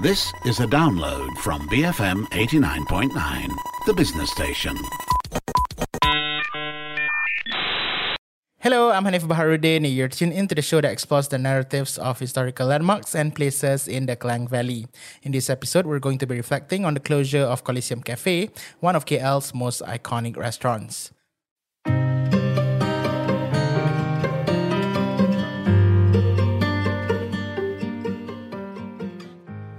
This is a download from BFM 89.9, the business station. Hello, I'm Hanif Baharuddin. And you're tuned into the show that explores the narratives of historical landmarks and places in the Klang Valley. In this episode, we're going to be reflecting on the closure of Coliseum Cafe, one of KL's most iconic restaurants.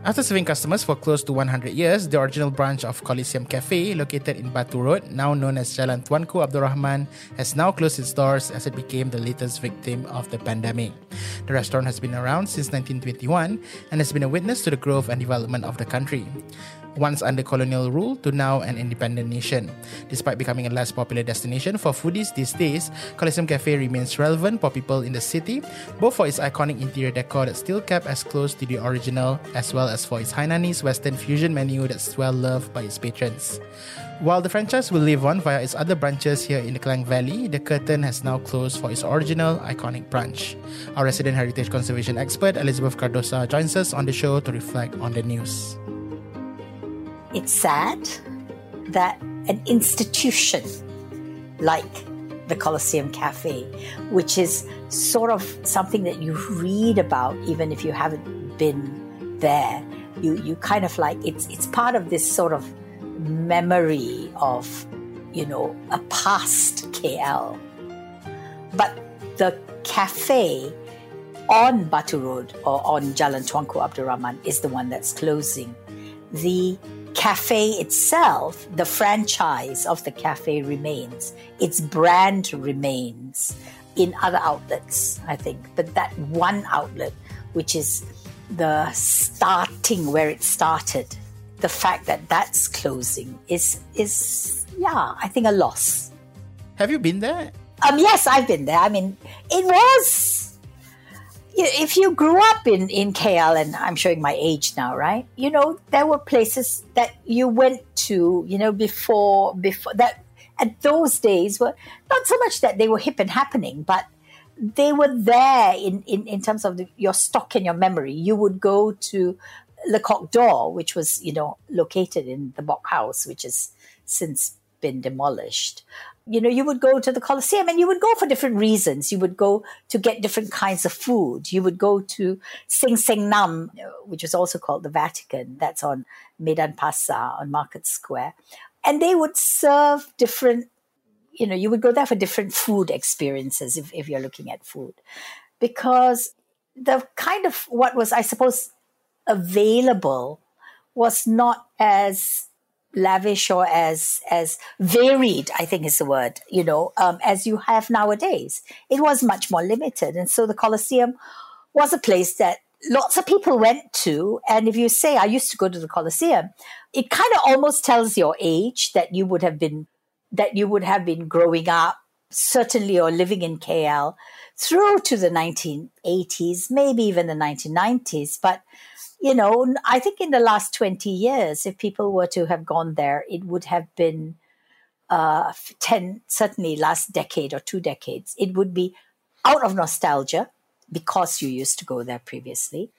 After serving customers for close to 100 years, the original branch of Coliseum Cafe, located in Batu Road, now known as Jalan Tuanku Abdul Rahman, has now closed its doors as it became the latest victim of the pandemic. The restaurant has been around since 1921 and has been a witness to the growth and development of the country once under colonial rule to now an independent nation. Despite becoming a less popular destination for foodies these days, Coliseum Cafe remains relevant for people in the city, both for its iconic interior decor that's still kept as close to the original, as well as for its Hainanese Western fusion menu that's well loved by its patrons. While the franchise will live on via its other branches here in the Klang Valley, the curtain has now closed for its original iconic branch. Our resident heritage conservation expert Elizabeth Cardosa joins us on the show to reflect on the news. It's sad that an institution like the Coliseum Cafe, which is sort of something that you read about even if you haven't been there, you, you kind of like it's it's part of this sort of memory of, you know, a past KL. But the cafe on Batu Road or on Jalan Tuanku Abdul Rahman is the one that's closing. The cafe itself, the franchise of the cafe remains, its brand remains in other outlets, I think. But that one outlet, which is the starting where it started, the fact that that's closing is is yeah, I think a loss. Have you been there? Um, yes, I've been there. I mean, it was if you grew up in, in KL, and I'm showing my age now, right? You know, there were places that you went to, you know, before, before that, at those days were not so much that they were hip and happening, but they were there in, in, in terms of the, your stock and your memory. You would go to Le Coq d'Or, which was, you know, located in the Bok House, which is since been demolished you know, you would go to the Coliseum and you would go for different reasons. You would go to get different kinds of food. You would go to Sin Seng Nam, which is also called the Vatican. That's on Medan Pasar on Market Square. And they would serve different, you know, you would go there for different food experiences if, if you're looking at food. Because the kind of what was, I suppose, available was not as lavish or as as varied i think is the word you know um, as you have nowadays. It was much more limited. And so the coliseum was a place that lots of people went to. And if you say i used to go to the coliseum it kind of almost tells your age that you would have been that you would have been growing up certainly or living in kl through to the 1980s maybe even the 1990s but you know, I think in the last 20 years, if people were to have gone there, it would have been uh, 10, certainly last decade or two decades, it would be out of nostalgia because you used to go there previously.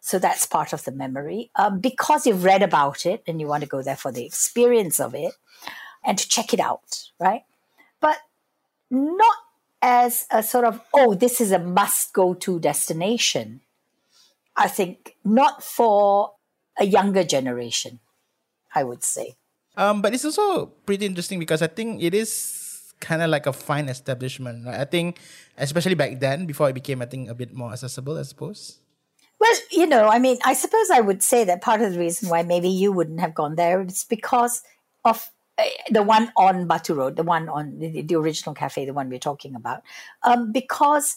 So that's part of the memory. Um, because you've read about it and you want to go there for the experience of it and to check it out, right? But not as a sort of, oh, this is a must go to destination I think not for a younger generation, I would say. Um, but it's also pretty interesting because I think it is kind of like a fine establishment. Right? I think, especially back then, before it became, I think, a bit more accessible, I suppose. Well, you know, I mean, I suppose I would say that part of the reason why maybe you wouldn't have gone there is because of the one on Batu Road, the one on the, the original cafe, the one we're talking about, um, because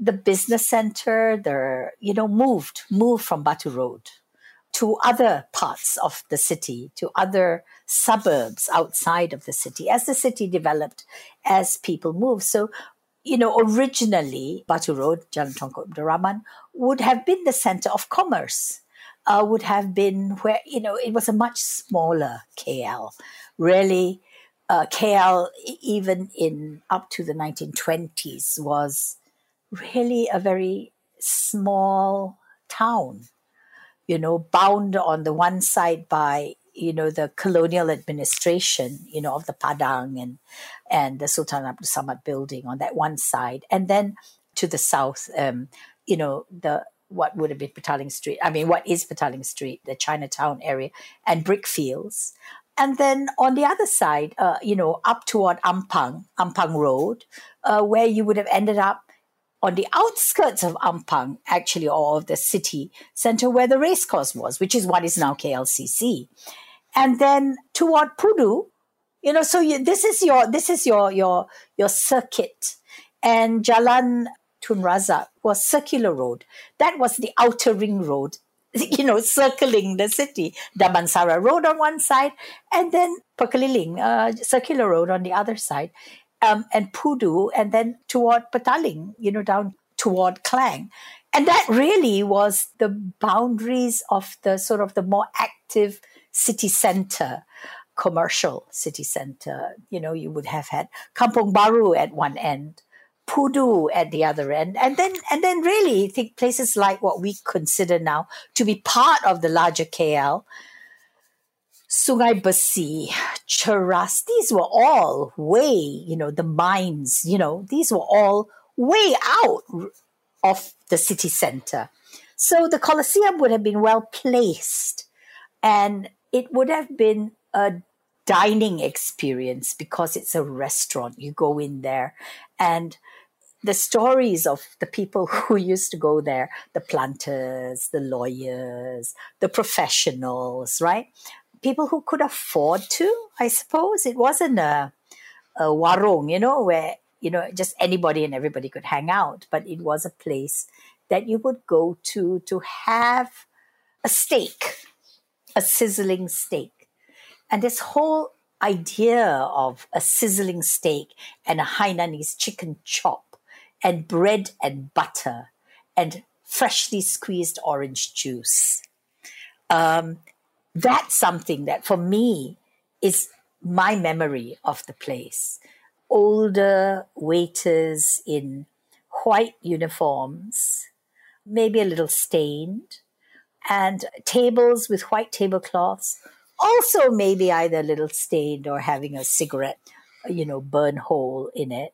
the business center, the you know, moved moved from Batu Road to other parts of the city, to other suburbs outside of the city, as the city developed, as people moved. So, you know, originally Batu Road, Jalan Tuanku Abdul Rahman, would have been the center of commerce. Uh, would have been where you know it was a much smaller KL. Really, uh, KL even in up to the 1920s was really a very small town. you know, bound on the one side by you know the colonial administration, you know, of the Padang and and the Sultan Abdul Samad building on that one side, and then to the south, um, you know, the what would have been Petaling Street. I mean, what is Petaling Street, the Chinatown area, and brickfields. And then on the other side, uh, you know, up toward Ampang, Ampang Road, uh, where you would have ended up on the outskirts of Ampang, actually, or of the city center where the racecourse was, which is what is now KLCC. And then toward Pudu, you know, so you, this is your this is your your your circuit, and Jalan Tun Razak was circular road. That was the outer ring road, you know, circling the city. Damansara Road on one side, and then Pekeliling, uh, circular road on the other side um, and Pudu, and then toward Petaling, you know, down toward Klang. And that really was the boundaries of the sort of the more active city center, commercial city center. You know, you would have had Kampong Baru at one end, Pudu at the other end, and then and then really think places like what we consider now to be part of the larger KL, Sungai Besi, Cheras, these were all way, you know, the mines, you know, these were all way out of the city center. So the Coliseum would have been well placed and it would have been a dining experience because it's a restaurant. You go in there and the stories of the people who used to go there, the planters, the lawyers, the professionals, right? people who could afford to, I suppose. It wasn't a, a warung, you know, where, you know, just anybody and everybody could hang out, but it was a place that you would go to to have a steak, a sizzling steak. And this whole idea of a sizzling steak and a Hainanese chicken chop and bread and butter and freshly squeezed orange juice. Um, that's something that for me is my memory of the place. Older waiters in white uniforms, maybe a little stained, and tables with white tablecloths, also maybe either a little stained or having a cigarette, you know, burn hole in it.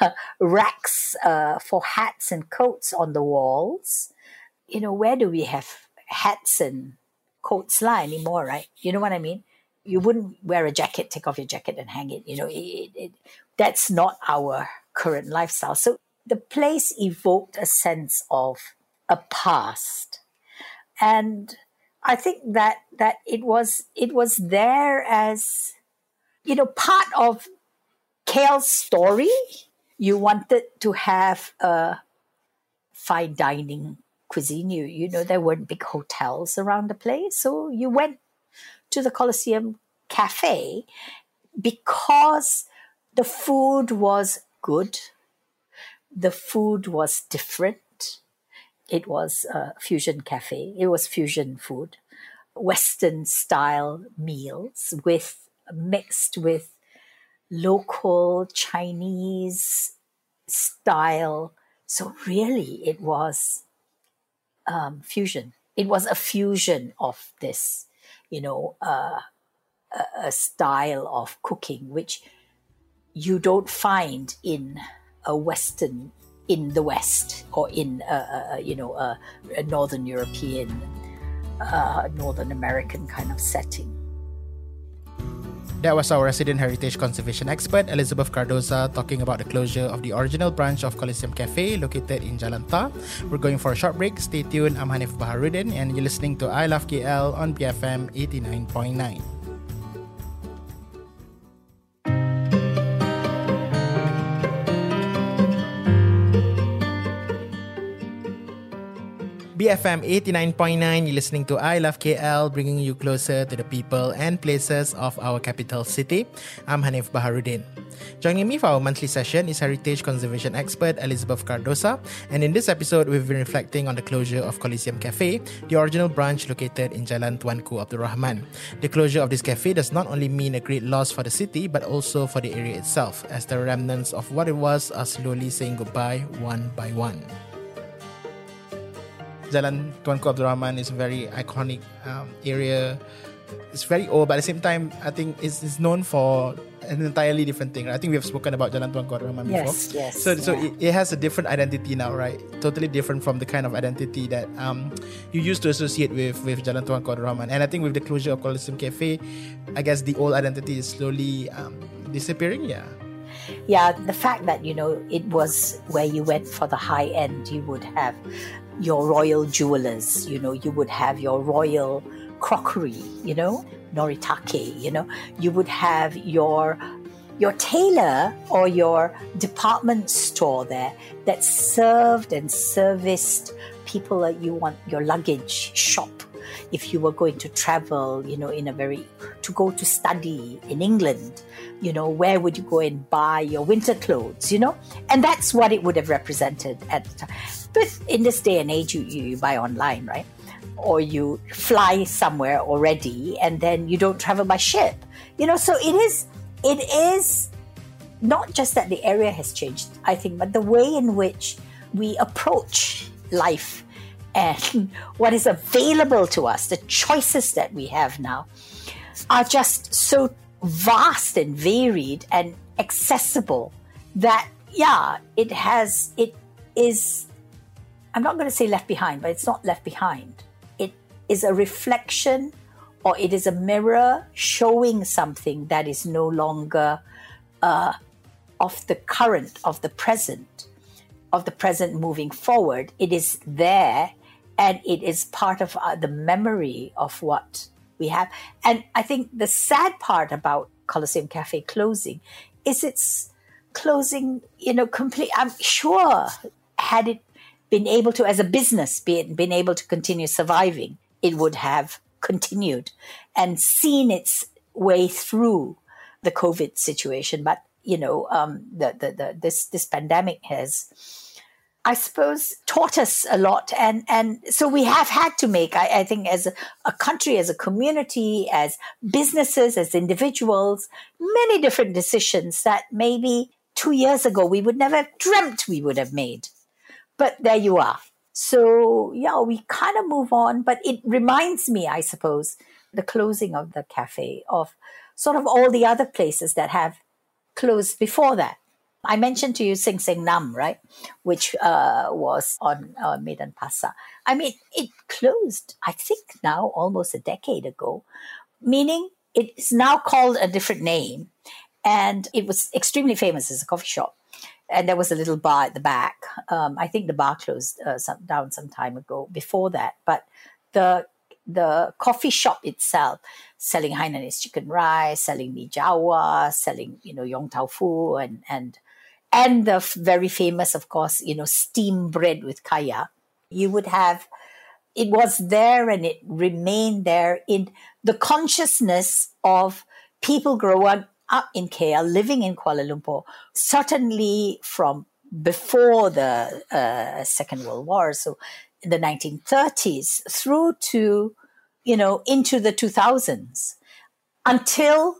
Uh, racks uh, for hats and coats on the walls. You know, where do we have hats and coats lie anymore, right? You know what I mean? You wouldn't wear a jacket, take off your jacket and hang it. You know, it, it, that's not our current lifestyle. So the place evoked a sense of a past, and I think that that it was it was there as you know part of KL's story. You wanted to have a fine dining cuisine. You you know there weren't big hotels around the place, so you went to the Coliseum Cafe because the food was good, the food was different. It was a fusion cafe. It was fusion food, Western style meals with mixed with local Chinese style. So really, it was um, fusion. It was a fusion of this, you know, uh, a, style of cooking which you don't find in a Western, in the West or in, a, a, you know, a, a Northern European, uh, Northern American kind of setting. That was our resident heritage conservation expert, Elizabeth Cardosa, talking about the closure of the original branch of Coliseum Cafe located in Jalan Ta. We're going for a short break. Stay tuned. I'm Hanif Baharuddin, and you're listening to I Love KL on BFM 89.9. BFM 89.9, you're listening to I Love KL, bringing you closer to the people and places of our capital city. I'm Hanif Baharuddin. Joining me for our monthly session is heritage conservation expert Elizabeth Cardosa, and in this episode, we've been reflecting on the closure of Coliseum Cafe, the original branch located in Jalan Tuanku Abdul Rahman. The closure of this cafe does not only mean a great loss for the city, but also for the area itself, as the remnants of what it was are slowly saying goodbye one by one. Jalan Tuanku Abdul Rahman is a very iconic um, area. It's very old, but at the same time, I think it's, it's known for an entirely different thing. I think we have spoken about Jalan Tuanku Abdul Rahman before. Yes, yes, So, so it, it has a different identity now, right? Totally different from the kind of identity that um, you used to associate with with Jalan Tuanku Abdul Rahman. And I think with the closure of Coliseum Cafe, I guess the old identity is slowly um, disappearing. Yeah. yeah, the fact that you know it was where you went for the high end, you would have your royal jewelers, you know, you would have your royal crockery, you know, noritake, you know, you would have your your tailor or your department store there that served and serviced people that you want your luggage shop if you were going to travel you know in a very to go to study in england you know where would you go and buy your winter clothes you know? And that's what it would have represented at the time. But in this day and age you, you, buy online right? Or you fly somewhere already and then you don't travel by ship you know? So it is it is not just that the area has changed i think but the way in which we approach life and what is available to us the choices that we have now are just so vast and varied and accessible that yeah it has it is i'm not going to say left behind but it's not left behind. It is a reflection or it is a mirror showing something that is no longer uh, of the current of the present of the present moving forward. It is there and it is part of uh, the memory of what we have. And i think the sad part about coliseum cafe closing is it's closing you know complete i'm sure had it been able to as a business been, been able to continue surviving it would have continued and seen its way through the covid situation. But you know um, the, the, the this this pandemic has I suppose taught us a lot, and and so we have had to make. I, I think as a, a, country, as a community, as businesses, as individuals, many different decisions that maybe two years ago we would never have dreamt we would have made. But there you are. So yeah, we kind of move on, but it reminds me, I suppose, the closing of the cafe of sort of all the other places that have closed before that. I mentioned to you Sin Seng Nam, right? Which uh, was on uh, Medan Pasar. I mean, it closed, I think now almost a decade ago, meaning it is now called a different name. And it was extremely famous as a coffee shop. And there was a little bar at the back. Um, I think the bar closed uh, some, down some time ago before that. But the the coffee shop itself selling Hainanese chicken rice, selling mi jawa, selling you know yong tau fu, and and and the very famous, of course, you know, steam bread with kaya. You would have, it was there and it remained there in the consciousness of people growing up in KL, living in Kuala Lumpur, certainly from before the uh, Second World War, so in the 1930s, through to, you know, into the 2000s, until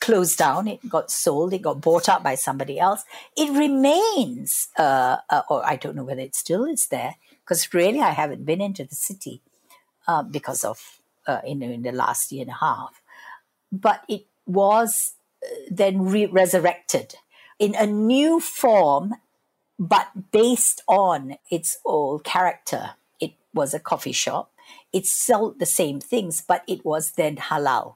closed down, it got sold, it got bought up by somebody else. It remains, uh, uh, or I don't know whether it still is there, because really I haven't been into the city uh, because of, uh, in, in the last year and a half. But it was uh, then re- resurrected in a new form, but based on its old character. It was a coffee shop. It sold the same things, but it was then halal.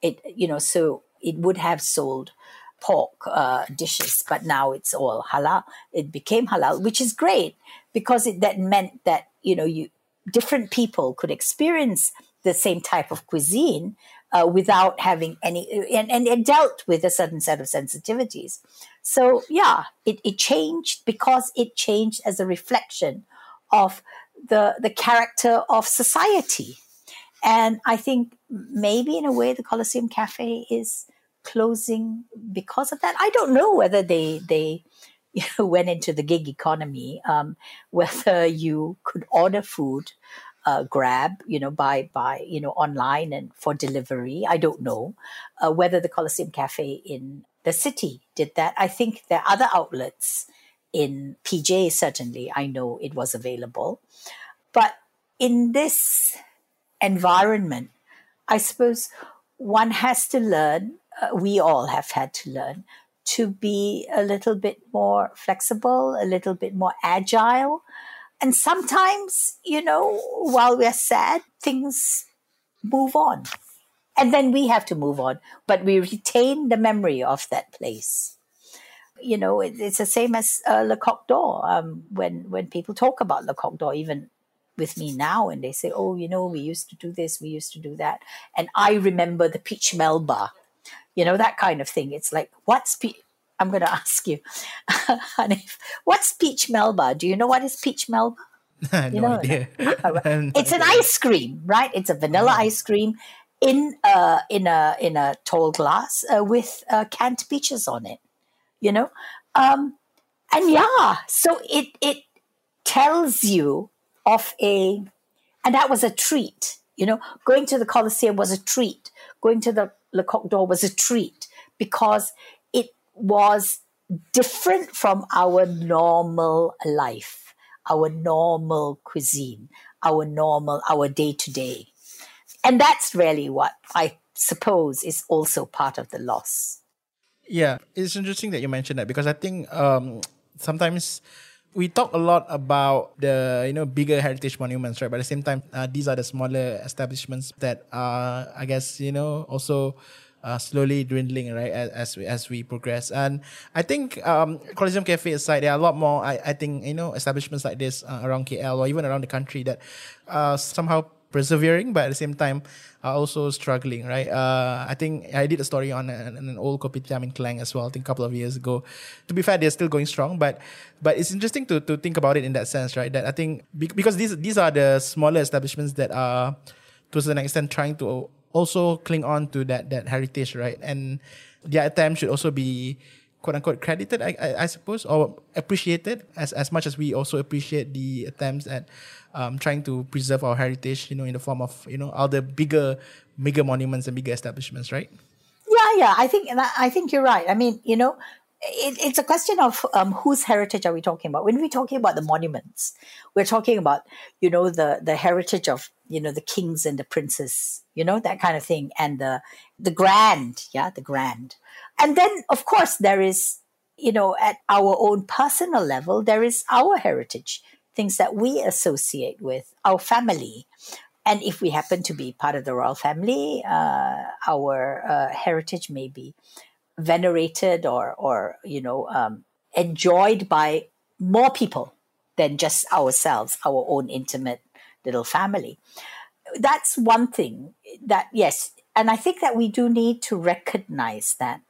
It, you know, so it would have sold pork uh, dishes, but now it's all halal. It became halal, which is great because it that meant that you know you different people could experience the same type of cuisine uh, without having any, and, and it dealt with a certain set of sensitivities. So yeah, it, it changed because it changed as a reflection of the the character of society. And I think maybe in a way the Coliseum Cafe is closing because of that. I don't know whether they they went into the gig economy, um, whether you could order food, uh, grab, you know, by by you know online and for delivery. I don't know uh, whether the Coliseum Cafe in the city did that. I think there are other outlets in PJ. Certainly, I know it was available. But in this environment, I suppose one has to learn, uh, we all have had to learn, to be a little bit more flexible, a little bit more agile. And sometimes, you know, while we're sad, things move on. And then we have to move on, but we retain the memory of that place. You know, it, it's the same as uh, Le d'Or. Um, when, when people talk about Le Coq d'Or, even with me now and they say, oh, you know, we used to do this, we used to do that. And I remember the peach melba, you know, that kind of thing. It's like, what's peach? I'm going to ask you, Hanif, what's peach melba? Do you know what is peach melba? no You know, idea. it's an ice cream, right? It's a vanilla ice cream in a in a in a tall glass uh, with uh, canned peaches on it. You know, um, and yeah, so it it tells you of a, and that was a treat. You know, going to the Coliseum was a treat. Going to the Le Coq d'Or was a treat because it was different from our normal life, our normal cuisine, our normal, our day to day. And that's really what I suppose is also part of the loss. Yeah, it's interesting that you mentioned that because I think um, sometimes we talk a lot about the you know bigger heritage monuments, right? But at the same time, uh, these are the smaller establishments that are, I guess, you know, also uh, slowly dwindling, right? As as we, as we progress, and I think um, Coliseum Cafe aside, there are a lot more. I, I think you know establishments like this uh, around KL or even around the country that uh, somehow persevering, but at the same time are also struggling, right? Uh, I think I did a story on an, an old kopitiam in Klang as well. I think a couple of years ago. To be fair, they're still going strong, but but it's interesting to to think about it in that sense, right? That I think because these these are the smaller establishments that are to a extent trying to also cling on to that that heritage, right? And their attempt should also be quote unquote credited, I, I, I suppose, or appreciated as, as much as we also appreciate the attempts at um, trying to preserve our heritage, you know, in the form of, you know, all the bigger, bigger monuments and bigger establishments, right? Yeah, yeah, I think I think you're right. I mean, you know, it, it's a question of um, whose heritage are we talking about? When we're talking about the monuments, we're talking about you know the the heritage of you know the kings and the princes, you know that kind of thing, and the the grand, yeah, the grand. And then, of course, there is, you know, at our own personal level, there is our heritage, things that we associate with our family. And if we happen to be part of the royal family, uh, our uh, heritage may be venerated or, or you know, um, enjoyed by more people than just ourselves, our own intimate little family. That's one thing that, yes, and I think that we do need to recognize that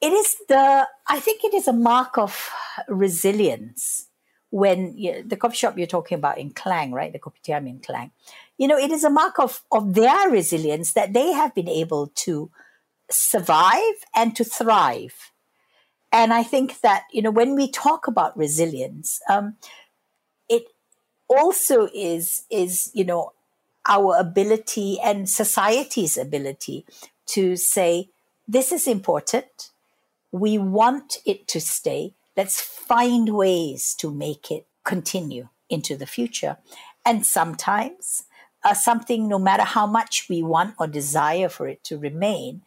it is the i think it is a mark of resilience when you, the coffee shop you're talking about in klang right? The kopitiam in klang. You know it is a mark of of their resilience that they have been able to survive and to thrive. And i think that you know when we talk about resilience um, it also is is you know our ability and society's ability to say this is important. We want it to stay. Let's find ways to make it continue into the future. And sometimes uh, something, no matter how much we want or desire for it to remain,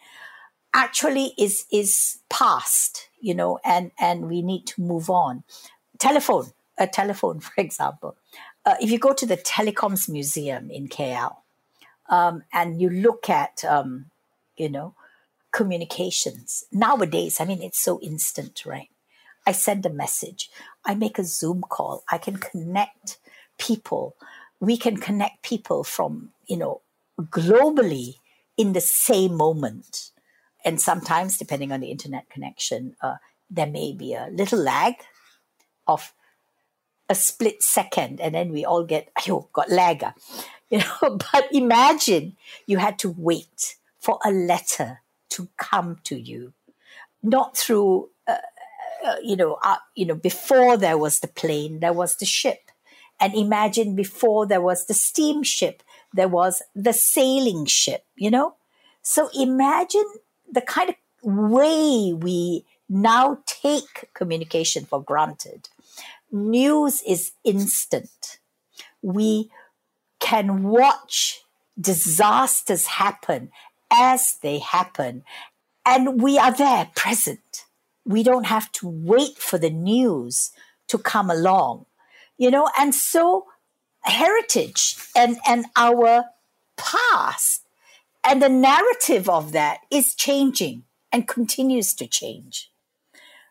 actually is is past, you know, and and we need to move on. Telephone, a telephone, for example. Uh, if you go to the Telecoms Museum in KL um, and you look at, um, you know, communications. Nowadays, I mean, it's so instant, right? I send a message, I make a Zoom call, I can connect people. We can connect people from, you know, globally in the same moment. And sometimes, depending on the internet connection, uh, there may be a little lag of a split second, and then we all get, oh, got lag. You know, but imagine you had to wait for a letter to come to you, not through, uh, you know, uh, you know, before there was the plane, there was the ship, and imagine before there was the steamship, there was the sailing ship. You know, so imagine the kind of way we now take communication for granted. News is instant. we can watch disasters happen as they happen. And we are there present. We don't have to wait for the news to come along, you know, and so heritage and, and our past and the narrative of that is changing and continues to change.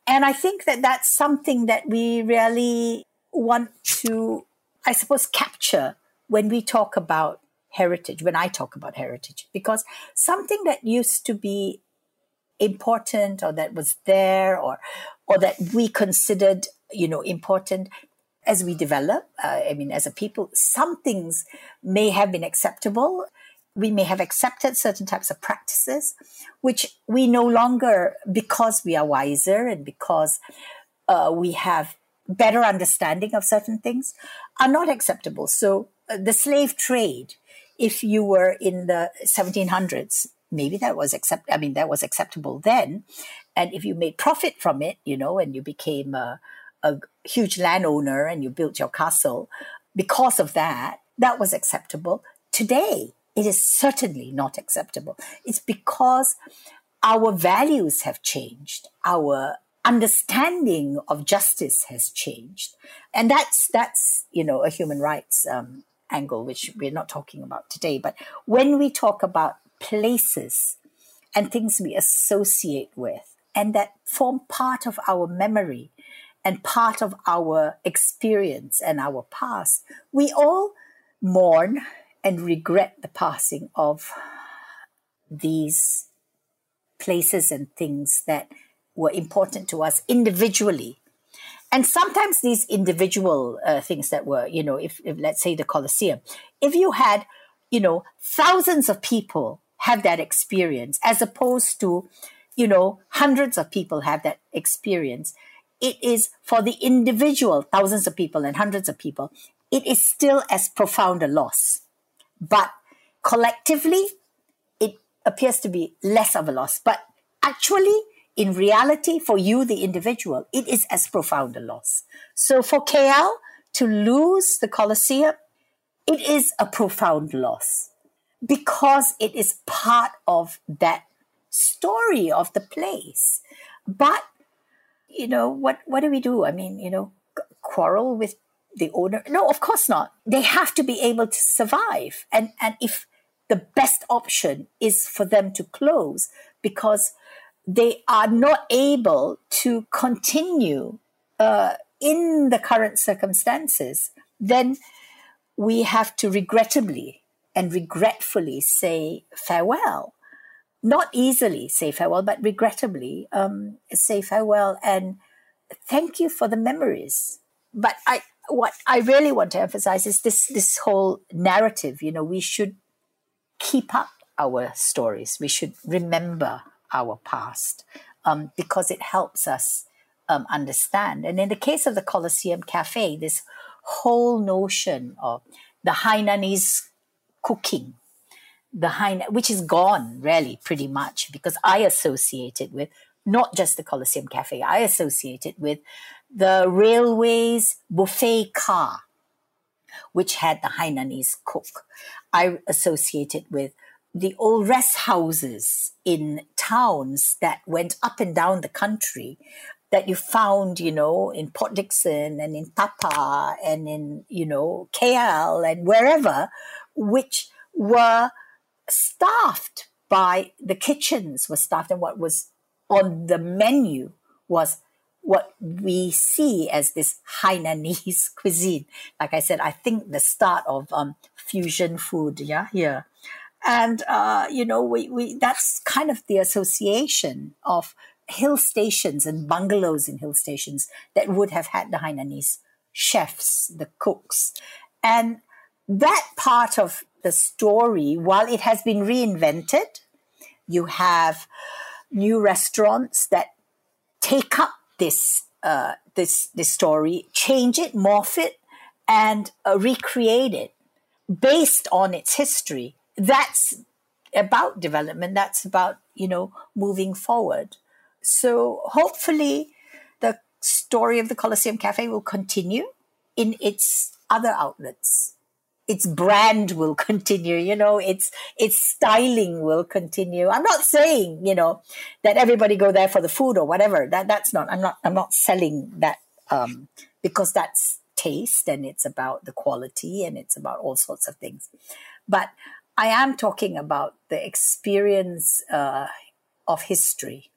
And I think that that's something that we really want to, I suppose, capture when we talk about heritage, when I talk about heritage, because something that used to be important or that was there or, or that we considered, you know, important as we develop, uh, I mean, as a people, some things may have been acceptable. We may have accepted certain types of practices, which we no longer, because we are wiser and because uh, we have better understanding of certain things, are not acceptable. So uh, the slave trade, if you were in the 1700s, maybe that was accept. I mean, that was acceptable then, and if you made profit from it, you know, and you became a, a huge landowner and you built your castle, because of that, that was acceptable. Today, it is certainly not acceptable. It's because our values have changed. Our understanding of justice has changed. And that's, that's, you know, a human rights um, angle, which we're not talking about today. But when we talk about places and things we associate with and that form part of our memory and part of our experience and our past, we all mourn and regret the passing of these places and things that were important to us individually. And sometimes these individual uh, things that were, you know, if, if let's say the Coliseum, if you had, you know, thousands of people have that experience as opposed to, you know, hundreds of people have that experience, it is for the individual, thousands of people and hundreds of people, it is still as profound a loss. But collectively, it appears to be less of a loss. But actually, in reality, for you, the individual, it is as profound a loss. So for KL to lose the Coliseum, it is a profound loss because it is part of that story of the place. But, you know, what, what do we do? I mean, you know, quarrel with the owner? No, of course not. They have to be able to survive. And, and if the best option is for them to close because they are not able to continue uh, in the current circumstances, then we have to regrettably and regretfully say farewell. Not easily say farewell, but regrettably um, say farewell and thank you for the memories. But I, what I really want to emphasize is this this whole narrative. You know, we should keep up our stories. We should remember our past um, because it helps us um, understand. And in the case of the Coliseum Cafe, this whole notion of the Hainanese cooking, the Hainan, which is gone really pretty much because I associate it with not just the Coliseum Cafe, I associate it with the railways buffet car, which had the Hainanese cook. I associate it with the old rest houses in towns that went up and down the country that you found, you know, in Port Dickson and in Tapah and in, you know, KL and wherever, which were staffed by the kitchens were staffed and what was on the menu was what we see as this Hainanese cuisine. Like I said, I think the start of um, fusion food, yeah, here and uh, you know we, we that's kind of the association of hill stations and bungalows in hill stations that would have had the Hainanese chefs, the cooks, and that part of the story, while it has been reinvented, you have new restaurants that take up this uh, this this story, change it, morph it, and uh, recreate it based on its history that's about development. That's about, you know, moving forward. So hopefully the story of the Coliseum Cafe will continue in its other outlets its brand will continue you know its its styling will continue. I'm not saying you know that everybody go there for the food or whatever. That that's not i'm not i'm not selling that um because that's taste and it's about the quality and it's about all sorts of things. But i am talking about the experience uh, of history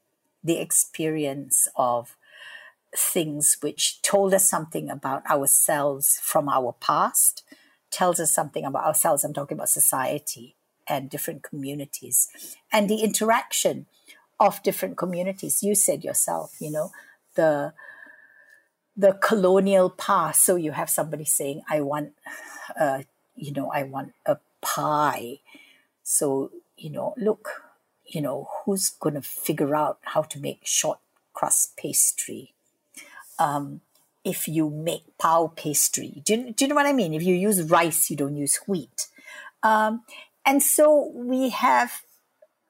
the experience of things which told us something about ourselves from our past tells us something about ourselves. I'm talking about society and different communities and the interaction of different communities. You said yourself, you know, the the colonial past. So you have somebody saying, "I want, uh, you know, I want a pie." So you know, look, you know, who's going to figure out how to make short crust pastry? Um, if you make pao pastry. Do you, do you know what I mean? If you use rice, you don't use wheat. Um, and so we have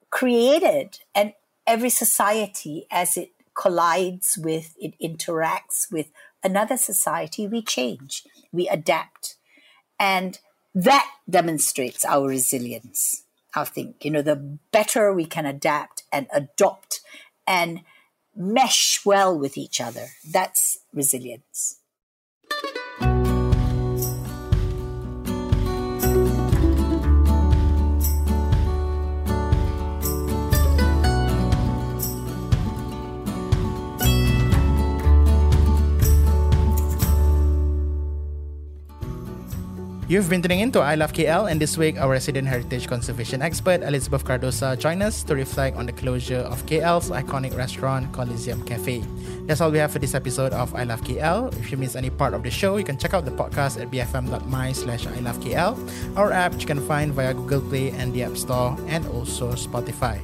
created, and every society, as it collides with, it interacts with another society, we change, we adapt. And that demonstrates our resilience. I think, you know, the better we can adapt and adopt and mesh well with each other. That's resilience. You've been tuning in to I Love KL, and this week our resident heritage conservation expert Elizabeth Cardosa joined us to reflect on the closure of KL's iconic restaurant Coliseum Cafe. That's all we have for this episode of I Love KL. If you miss any part of the show, you can check out the podcast at bfm.my slash I Love KL, our app you can find via Google Play and the App Store, and also Spotify.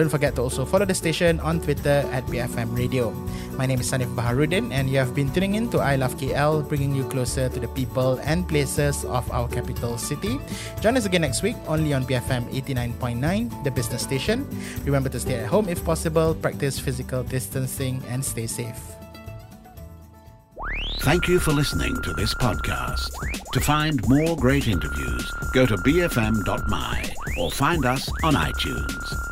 Don't forget to also follow the station on Twitter at BFM Radio. My name is Hanif Baharuddin, and you have been tuning in to I Love KL, bringing you closer to the people and places of our capital city. Join us again next week only on BFM 89.9, the business station. Remember to stay at home if possible, practice physical distancing, and stay safe. Thank you for listening to this podcast. To find more great interviews, go to bfm.my or find us on iTunes.